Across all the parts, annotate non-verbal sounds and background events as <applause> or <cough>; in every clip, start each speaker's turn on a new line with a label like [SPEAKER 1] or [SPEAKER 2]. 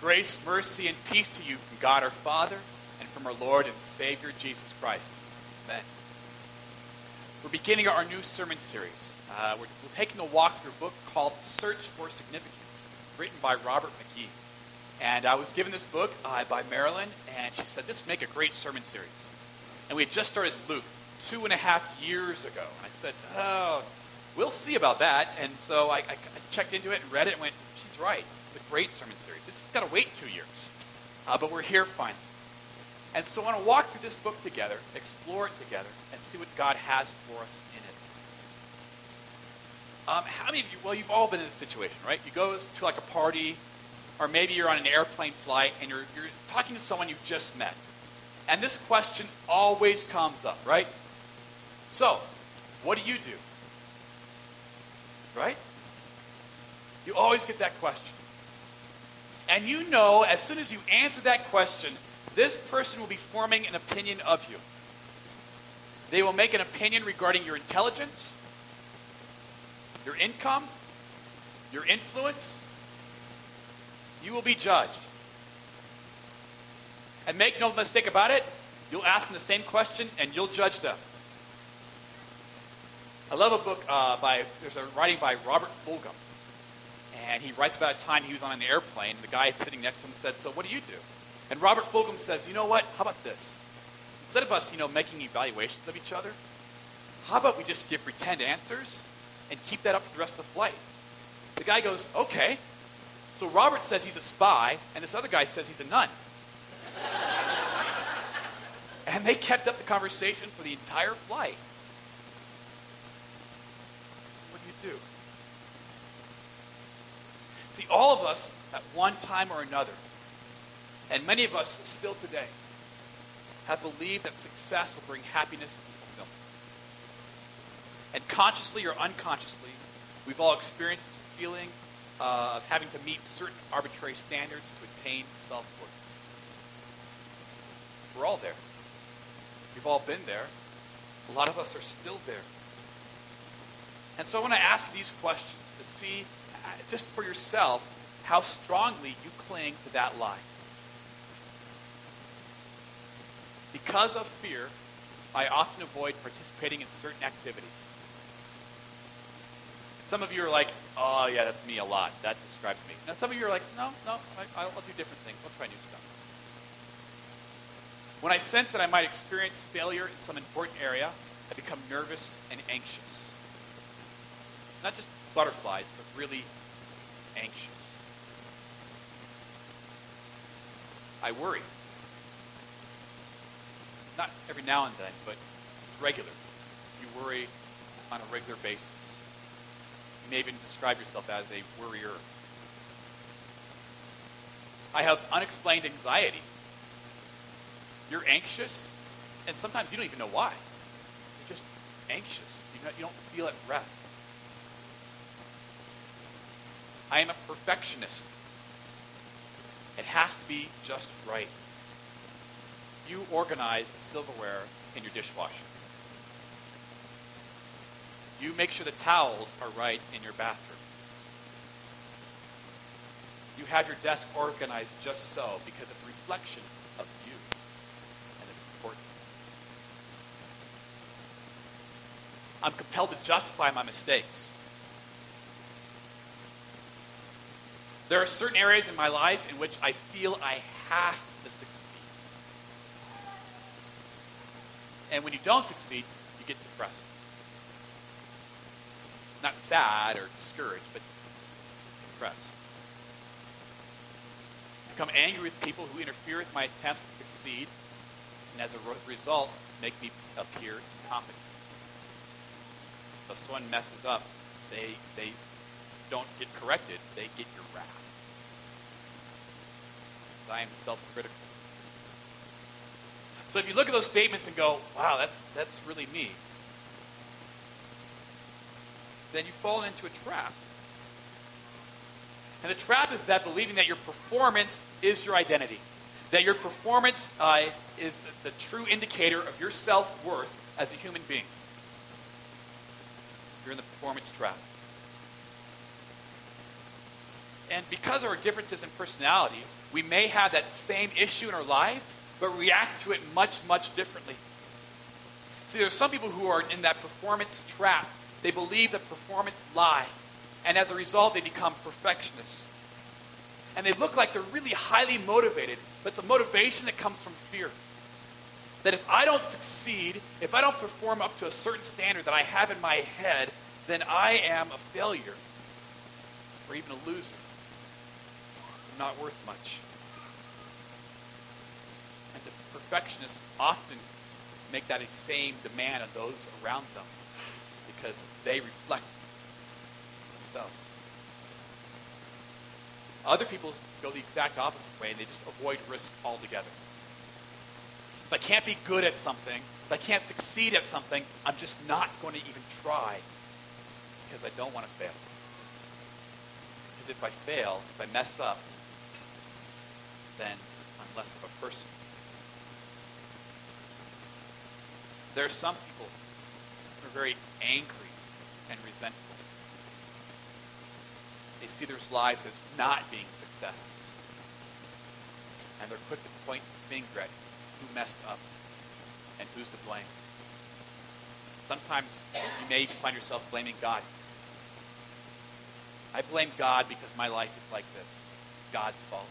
[SPEAKER 1] Grace, mercy, and peace to you from God our Father and from our Lord and Savior Jesus Christ. Amen. We're beginning our new sermon series. Uh, we're, we're, taking a walk through a book called Search for Significance, written by Robert McGee. And I was given this book uh, by Marilyn, and she said this would make a great sermon series. And we had just started Luke two and a half years ago. And I said, oh, we'll see about that. And so I, I, I checked into it and read it and went, she's right. A great sermon series. It's just got to wait two years. Uh, but we're here finally. And so I want to walk through this book together, explore it together, and see what God has for us in it. Um, how many of you, well, you've all been in this situation, right? You go to like a party, or maybe you're on an airplane flight, and you're, you're talking to someone you've just met. And this question always comes up, right? So, what do you do? Right? You always get that question. And you know, as soon as you answer that question, this person will be forming an opinion of you. They will make an opinion regarding your intelligence, your income, your influence. You will be judged. And make no mistake about it, you'll ask them the same question and you'll judge them. I love a book uh, by, there's a writing by Robert Fulghum. And he writes about a time he was on an airplane. and The guy sitting next to him said, So what do you do? And Robert Fulghum says, You know what? How about this? Instead of us, you know, making evaluations of each other, how about we just give pretend answers and keep that up for the rest of the flight? The guy goes, Okay. So Robert says he's a spy, and this other guy says he's a nun. <laughs> and they kept up the conversation for the entire flight. So What do you do? See, all of us, at one time or another, and many of us still today, have believed that success will bring happiness and fulfillment. And consciously or unconsciously, we've all experienced this feeling uh, of having to meet certain arbitrary standards to attain self worth. We're all there. We've all been there. A lot of us are still there. And so I want to ask these questions to see Uh, just for yourself how strongly you cling to that lie. Because of fear, I often avoid participating in certain activities. Some of you are like, oh, yeah, that's me a lot. That describes me. Now, some of you are like, no, no, I, will do different things. I'll try new stuff. When I sense that I might experience failure in some important area, I become nervous and anxious. Not just butterflies, but really anxious. I worry. Not every now and then, but regular. You worry on a regular basis. You may even describe yourself as a worrier. I have unexplained anxiety. You're anxious, and sometimes you don't even know why. You're just anxious. You don't feel at rest. I am a perfectionist. It has to be just right. You organize the silverware in your dishwasher. You make sure the towels are right in your bathroom. You have your desk organized just so because it's a reflection of you. And it's important. I'm compelled to justify my mistakes. There are certain areas in my life in which I feel I have to succeed. And when you don't succeed, you get depressed. Not sad or discouraged, but depressed. Become angry with people who interfere with my attempts to succeed, and as a result, make me appear incompetent. So if someone messes up, they, they don't get corrected, they get your wrath. I am self-critical. So if you look at those statements and go, wow, that's, that's really me, then you fall into a trap. And the trap is that believing that your performance is your identity, that your performance uh, is the, the true indicator of your self worth as a human being. You're in the performance trap. And because of our differences in personality, we may have that same issue in our life, but react to it much, much differently. See, there's some people who are in that performance trap. They believe that performance lie. And as a result, they become perfectionists. And they look like they're really highly motivated, but it's a motivation that comes from fear. That if I don't succeed, if I don't perform up to a certain standard that I have in my head, then I am a failure or even a loser. Not worth much. And the perfectionists often make that same demand on those around them because they reflect themselves. Other people go the exact opposite way and they just avoid risk altogether. If I can't be good at something, if I can't succeed at something, I'm just not going to even try because I don't want to fail. Because if I fail, if I mess up, then I'm less of a person. There are some people who are very angry and resentful. They see their lives as not being successes. And they're quick to point the finger at who messed up and who's to blame. Sometimes you may find yourself blaming God. I blame God because my life is like this. God's fault.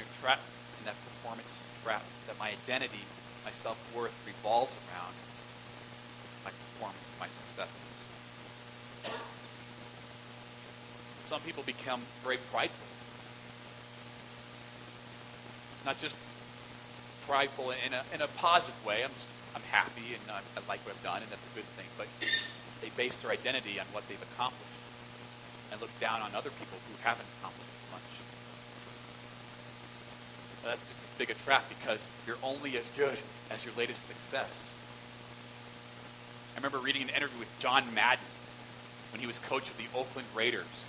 [SPEAKER 1] You're trapped in that performance trap that my identity my self-worth revolves around my performance, my successes. Some people become very prideful. Not just prideful in a, in a positive way. I'm, just, I'm happy and I, I like what I've done, and that's a good thing. But they base their identity on what they've accomplished and look down on other people who haven't accomplished as That's just as big a trap because you're only as good as your latest success. I remember reading an interview with John Madden when he was coach of the Oakland Raiders.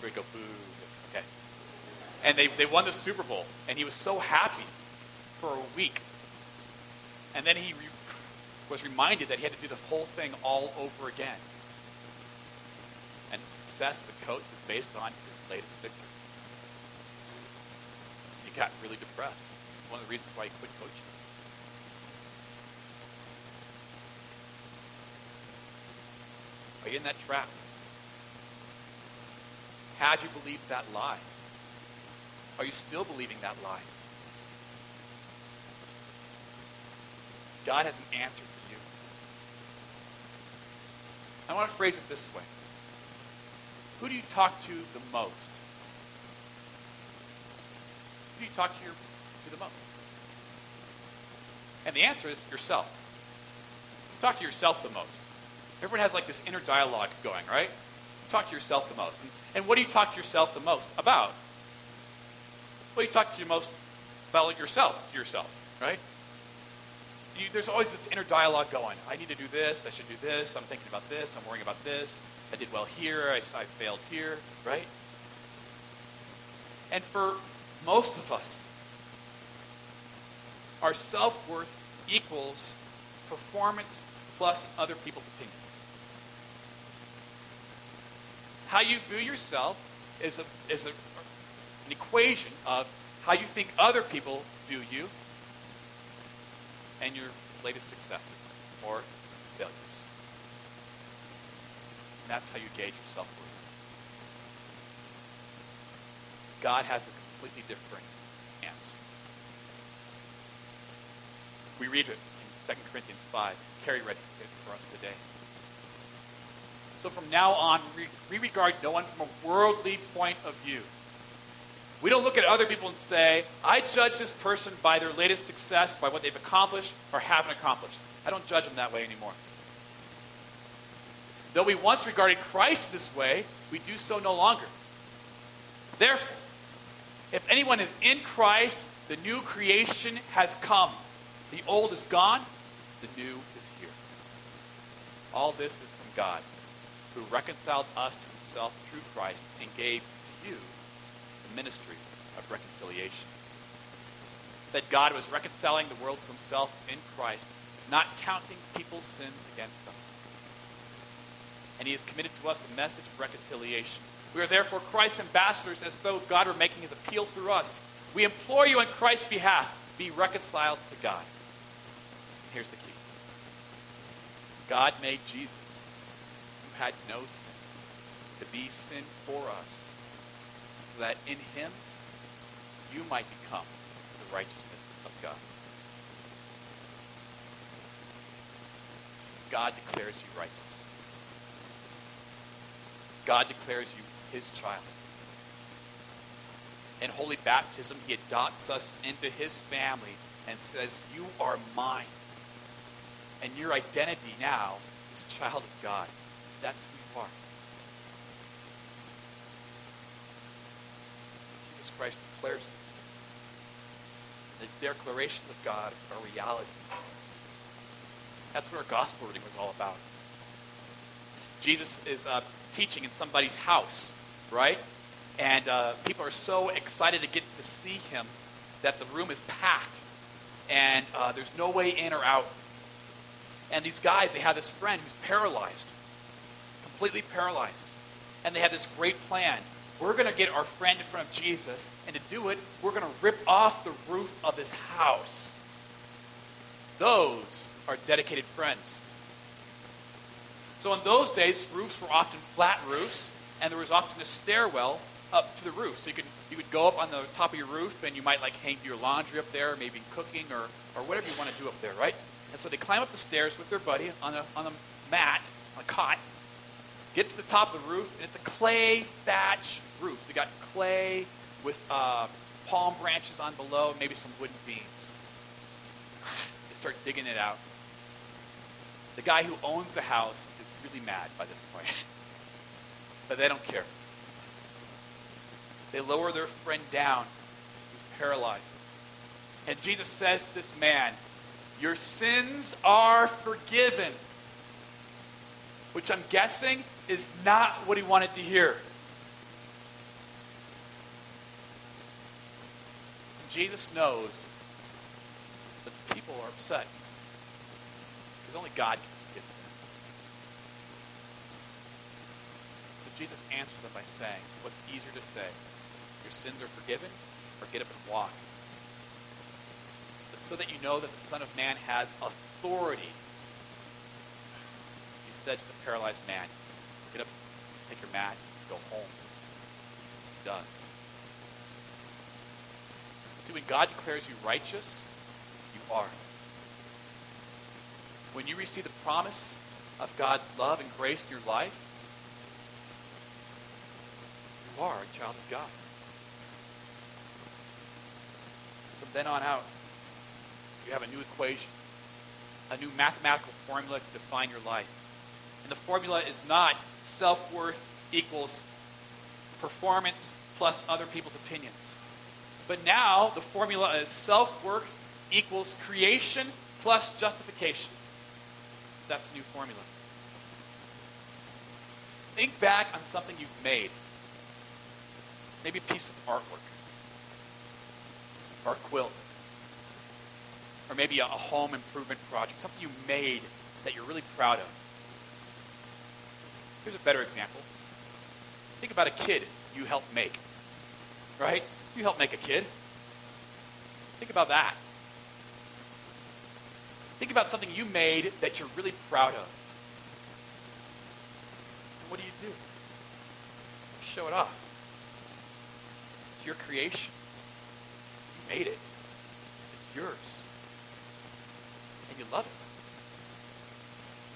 [SPEAKER 1] Here we go, boo. Okay. And they, they won the Super Bowl, and he was so happy for a week. And then he re- was reminded that he had to do the whole thing all over again. And success the coach was based on his latest victory. Got really depressed. One of the reasons why he quit coaching. Are you in that trap? Had you believed that lie? Are you still believing that lie? God has an answer for you. I want to phrase it this way. Who do you talk to the most? Who do you talk to, your, to the most? And the answer is yourself. You talk to yourself the most. Everyone has like this inner dialogue going, right? Talk to yourself the most. And, and what do you talk to yourself the most about? Well, you talk to you most about yourself to yourself, right? You, there's always this inner dialogue going. I need to do this. I should do this. I'm thinking about this. I'm worrying about this. I did well here. I, I failed here, right? And for most of us, our self worth equals performance plus other people's opinions. How you view yourself is, a, is a, an equation of how you think other people view you and your latest successes or failures. And that's how you gauge your self worth. God has a completely different answer. We read it in 2 Corinthians 5. Carrie read it for us today. So from now on, we regard no one from a worldly point of view. We don't look at other people and say, I judge this person by their latest success, by what they've accomplished or haven't accomplished. I don't judge them that way anymore. Though we once regarded Christ this way, we do so no longer. Therefore, if anyone is in Christ, the new creation has come. The old is gone, the new is here. All this is from God, who reconciled us to himself through Christ and gave to you the ministry of reconciliation. That God was reconciling the world to himself in Christ, not counting people's sins against them. And he has committed to us the message of reconciliation. We are therefore Christ's ambassadors as though God were making his appeal through us. We implore you on Christ's behalf, be reconciled to God. Here's the key God made Jesus, who had no sin, to be sin for us, so that in him you might become the righteousness of God. God declares you righteous. God declares you his child. In holy baptism, he adopts us into his family and says, You are mine. And your identity now is child of God. That's who you are. Jesus Christ declares. The declarations of God are reality. That's what our gospel reading was all about. Jesus is uh, teaching in somebody's house, right? And uh, people are so excited to get to see him that the room is packed and uh, there's no way in or out. And these guys, they have this friend who's paralyzed, completely paralyzed. And they have this great plan. We're going to get our friend in front of Jesus, and to do it, we're going to rip off the roof of this house. Those are dedicated friends. So in those days, roofs were often flat roofs, and there was often a stairwell up to the roof. So you could you would go up on the top of your roof, and you might like hang your laundry up there, maybe cooking or, or whatever you want to do up there, right? And so they climb up the stairs with their buddy on a on a mat, on a cot, get to the top of the roof, and it's a clay thatch roof. So you got clay with uh, palm branches on below, maybe some wooden beams. They start digging it out. The guy who owns the house is really mad by this point. <laughs> but they don't care. They lower their friend down who's paralyzed. And Jesus says to this man, Your sins are forgiven. Which I'm guessing is not what he wanted to hear. Jesus knows that the people are upset. Because only God can forgive sin. So Jesus answers them by saying, what's easier to say? Your sins are forgiven, or get up and walk. But so that you know that the Son of Man has authority, he said to the paralyzed man, get up, take your mat, go home. He does. See, when God declares you righteous, you are. When you receive the promise of God's love and grace in your life, you are a child of God. From then on out, you have a new equation, a new mathematical formula to define your life. And the formula is not self worth equals performance plus other people's opinions. But now the formula is self worth equals creation plus justification. That's the new formula. Think back on something you've made. Maybe a piece of artwork, or a quilt, or maybe a, home improvement project, something you made that you're really proud of. Here's a better example. Think about a kid you helped make, right? You helped make a kid. Think about that. Think about something you made that you're really proud of. What do you do? Show it off. Your creation. You made it. It's yours. And you love it.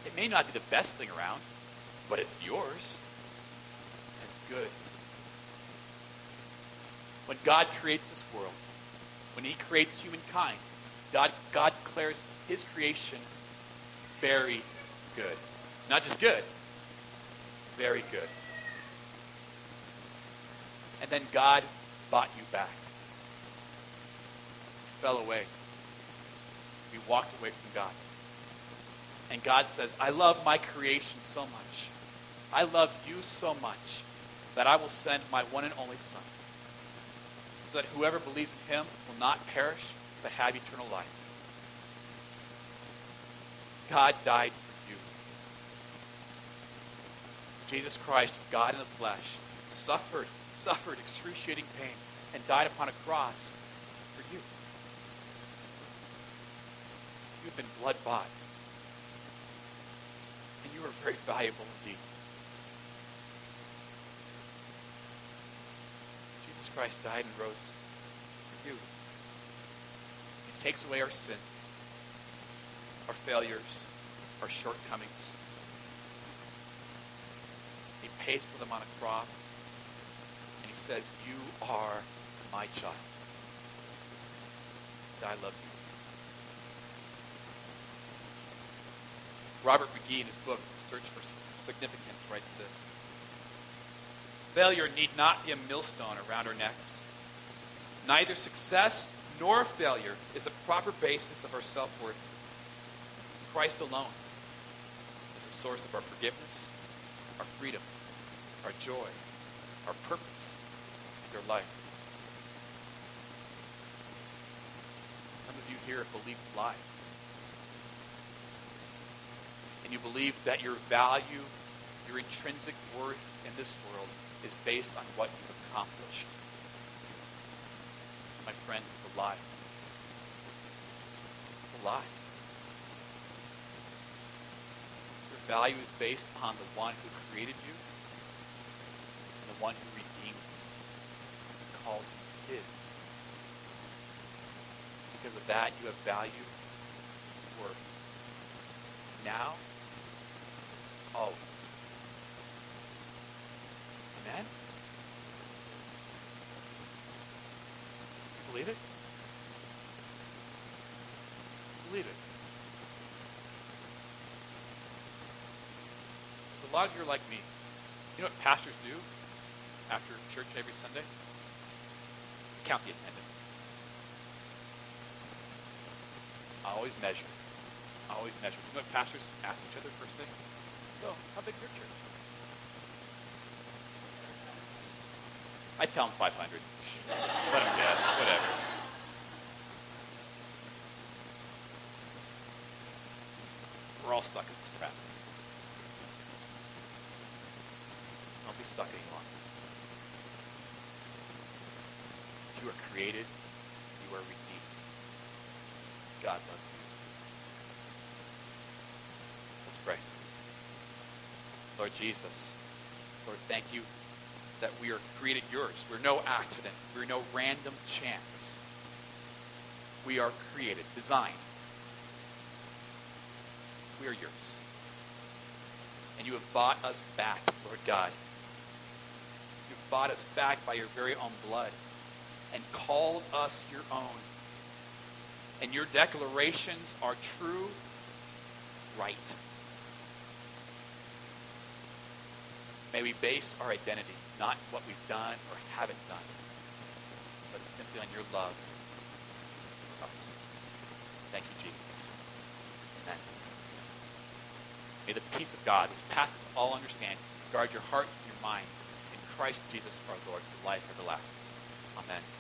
[SPEAKER 1] It may not be the best thing around, but it's yours. And it's good when God creates this world, when he creates humankind, God, God declares his creation very good. Not just good, very good. And then God bought you back. Fell away. We walked away from God. And God says, I love my creation so much. I love you so much that I will send my one and only Son so that whoever believes in him will not perish, but have eternal life. God died for you. Jesus Christ, God in the flesh, suffered, suffered excruciating pain, and died upon a cross for you. You've been blood bought. And you are very valuable indeed. Jesus Christ died and rose for you. He takes away our sins, our failures, our shortcomings. He pays for them on a cross. Says, You are my child. I love you. Robert McGee, in his book, Search for Significance, writes this Failure need not be a millstone around our necks. Neither success nor failure is a proper basis of our self worth. Christ alone is the source of our forgiveness, our freedom, our joy, our purpose, and our life. Some of you here believe a lie and you believe that your value, your intrinsic worth in this world is based on what you've accomplished. My friend, it's a lie. It's a lie. Your value is based upon the one who created you and the one who redeemed calls his. Because of that, you have value, worth. Now, always. Amen? Believe it? Believe it. A lot of you are like me. You know what pastors do after church every Sunday? Count the attendance. I always measure. I always measure. You know pastors ask each other first thing? So, how big's your church? I tell them 500. Let them guess. Whatever. We're all stuck in this trap. Don't be stuck any longer. You are created. You are redeemed. God loves you. Let's pray. Lord Jesus, Lord, thank you that we are created yours. We're no accident. We're no random chance. We are created, designed. We are yours. And you have bought us back, Lord God. You've bought us back by your very own blood and called us your own. And your declarations are true, right. May we base our identity not what we've done or haven't done, but simply on your love for us. Thank you, Jesus. Amen. May the peace of God, which passes all understanding, guard your hearts and your minds in Christ Jesus our Lord for life everlasting. Amen.